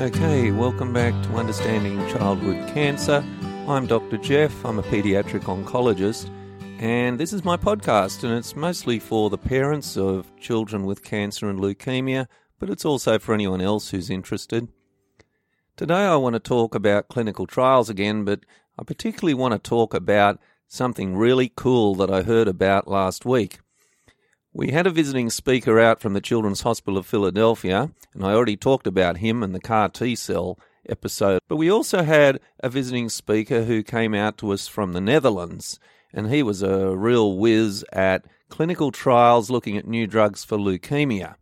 Okay, welcome back to Understanding Childhood Cancer. I'm Dr. Jeff, I'm a pediatric oncologist, and this is my podcast, and it's mostly for the parents of children with cancer and leukemia, but it's also for anyone else who's interested. Today I want to talk about clinical trials again, but I particularly want to talk about something really cool that I heard about last week. We had a visiting speaker out from the Children's Hospital of Philadelphia, and I already talked about him in the CAR T cell episode. But we also had a visiting speaker who came out to us from the Netherlands, and he was a real whiz at clinical trials looking at new drugs for leukemia.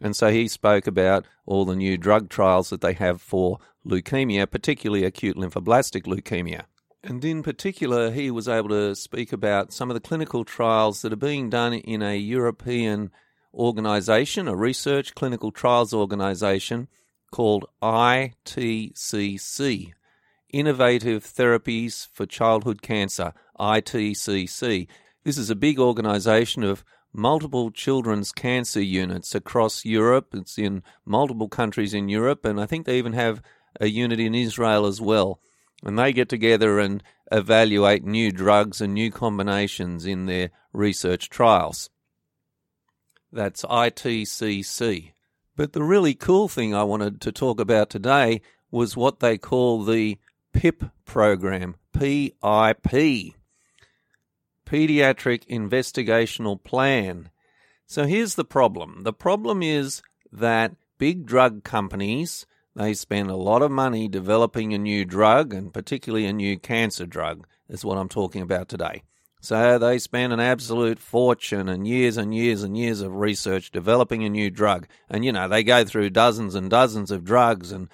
And so he spoke about all the new drug trials that they have for leukemia, particularly acute lymphoblastic leukemia. And in particular, he was able to speak about some of the clinical trials that are being done in a European organization, a research clinical trials organization called ITCC, Innovative Therapies for Childhood Cancer, ITCC. This is a big organization of multiple children's cancer units across Europe. It's in multiple countries in Europe, and I think they even have a unit in Israel as well and they get together and evaluate new drugs and new combinations in their research trials. That's ITCC. But the really cool thing I wanted to talk about today was what they call the PIP program, PIP, Pediatric Investigational Plan. So here's the problem the problem is that big drug companies they spend a lot of money developing a new drug, and particularly a new cancer drug, is what I'm talking about today. So they spend an absolute fortune and years and years and years of research developing a new drug. And, you know, they go through dozens and dozens of drugs, and,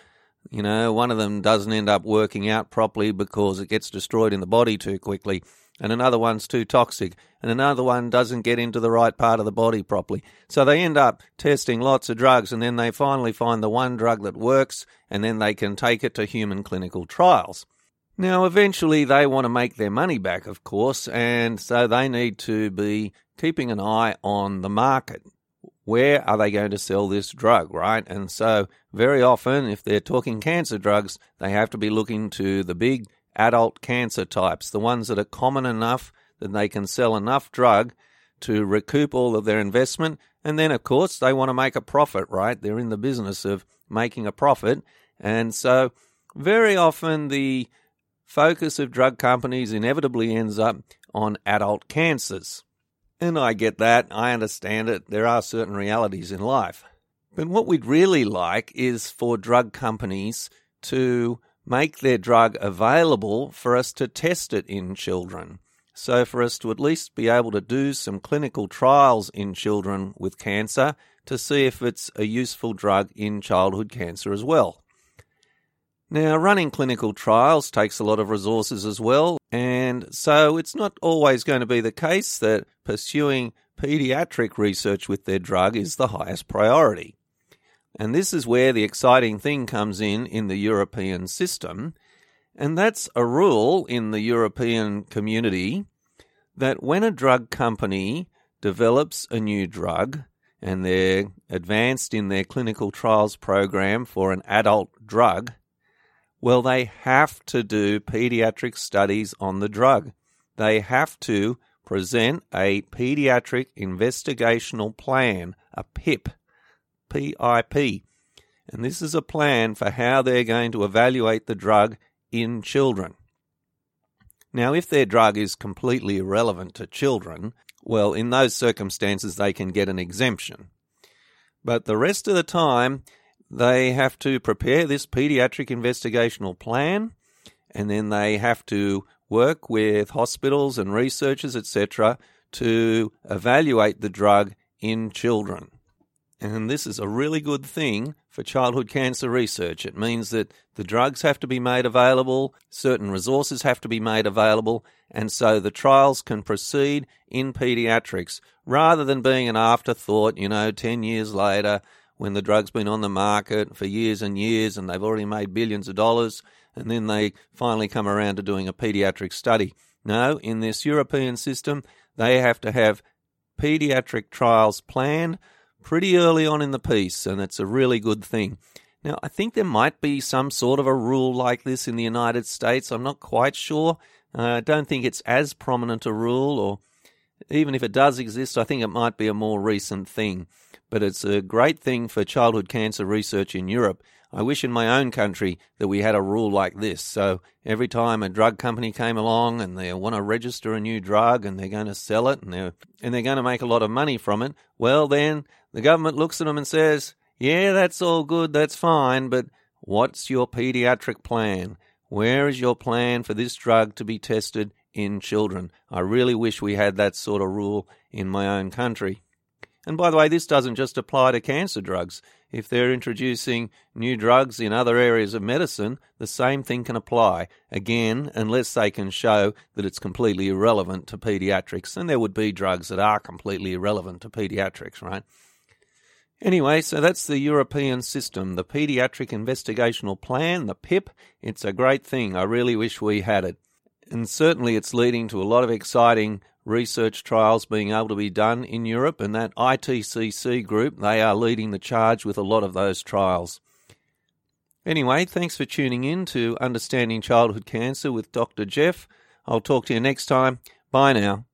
you know, one of them doesn't end up working out properly because it gets destroyed in the body too quickly and another one's too toxic, and another one doesn't get into the right part of the body properly. So they end up testing lots of drugs, and then they finally find the one drug that works, and then they can take it to human clinical trials. Now, eventually, they want to make their money back, of course, and so they need to be keeping an eye on the market. Where are they going to sell this drug, right? And so, very often, if they're talking cancer drugs, they have to be looking to the big adult cancer types, the ones that are common enough that they can sell enough drug to recoup all of their investment. And then, of course, they want to make a profit, right? They're in the business of making a profit. And so, very often, the focus of drug companies inevitably ends up on adult cancers. And I get that. I understand it. There are certain realities in life. But what we'd really like is for drug companies to make their drug available for us to test it in children. So, for us to at least be able to do some clinical trials in children with cancer to see if it's a useful drug in childhood cancer as well. Now, running clinical trials takes a lot of resources as well, and so it's not always going to be the case that pursuing pediatric research with their drug is the highest priority. And this is where the exciting thing comes in in the European system. And that's a rule in the European community that when a drug company develops a new drug and they're advanced in their clinical trials program for an adult drug, well, they have to do pediatric studies on the drug. They have to present a pediatric investigational plan, a PIP, PIP. And this is a plan for how they're going to evaluate the drug in children. Now, if their drug is completely irrelevant to children, well, in those circumstances, they can get an exemption. But the rest of the time, they have to prepare this pediatric investigational plan, and then they have to work with hospitals and researchers, etc., to evaluate the drug in children. And this is a really good thing for childhood cancer research. It means that the drugs have to be made available, certain resources have to be made available, and so the trials can proceed in pediatrics rather than being an afterthought, you know, 10 years later when the drug's been on the market for years and years and they've already made billions of dollars, and then they finally come around to doing a pediatric study. No, in this European system, they have to have pediatric trials planned pretty early on in the piece, and it's a really good thing. Now, I think there might be some sort of a rule like this in the United States. I'm not quite sure. Uh, I don't think it's as prominent a rule, or even if it does exist, I think it might be a more recent thing. But it's a great thing for childhood cancer research in Europe. I wish in my own country that we had a rule like this. So every time a drug company came along and they want to register a new drug and they're going to sell it and they're, and they're going to make a lot of money from it, well, then the government looks at them and says, yeah, that's all good, that's fine, but what's your pediatric plan? Where is your plan for this drug to be tested in children? I really wish we had that sort of rule in my own country. And by the way, this doesn't just apply to cancer drugs. If they're introducing new drugs in other areas of medicine, the same thing can apply. Again, unless they can show that it's completely irrelevant to pediatrics. And there would be drugs that are completely irrelevant to pediatrics, right? Anyway, so that's the European system, the Pediatric Investigational Plan, the PIP. It's a great thing. I really wish we had it. And certainly it's leading to a lot of exciting research trials being able to be done in Europe, and that ITCC group, they are leading the charge with a lot of those trials. Anyway, thanks for tuning in to Understanding Childhood Cancer with Dr. Jeff. I'll talk to you next time. Bye now.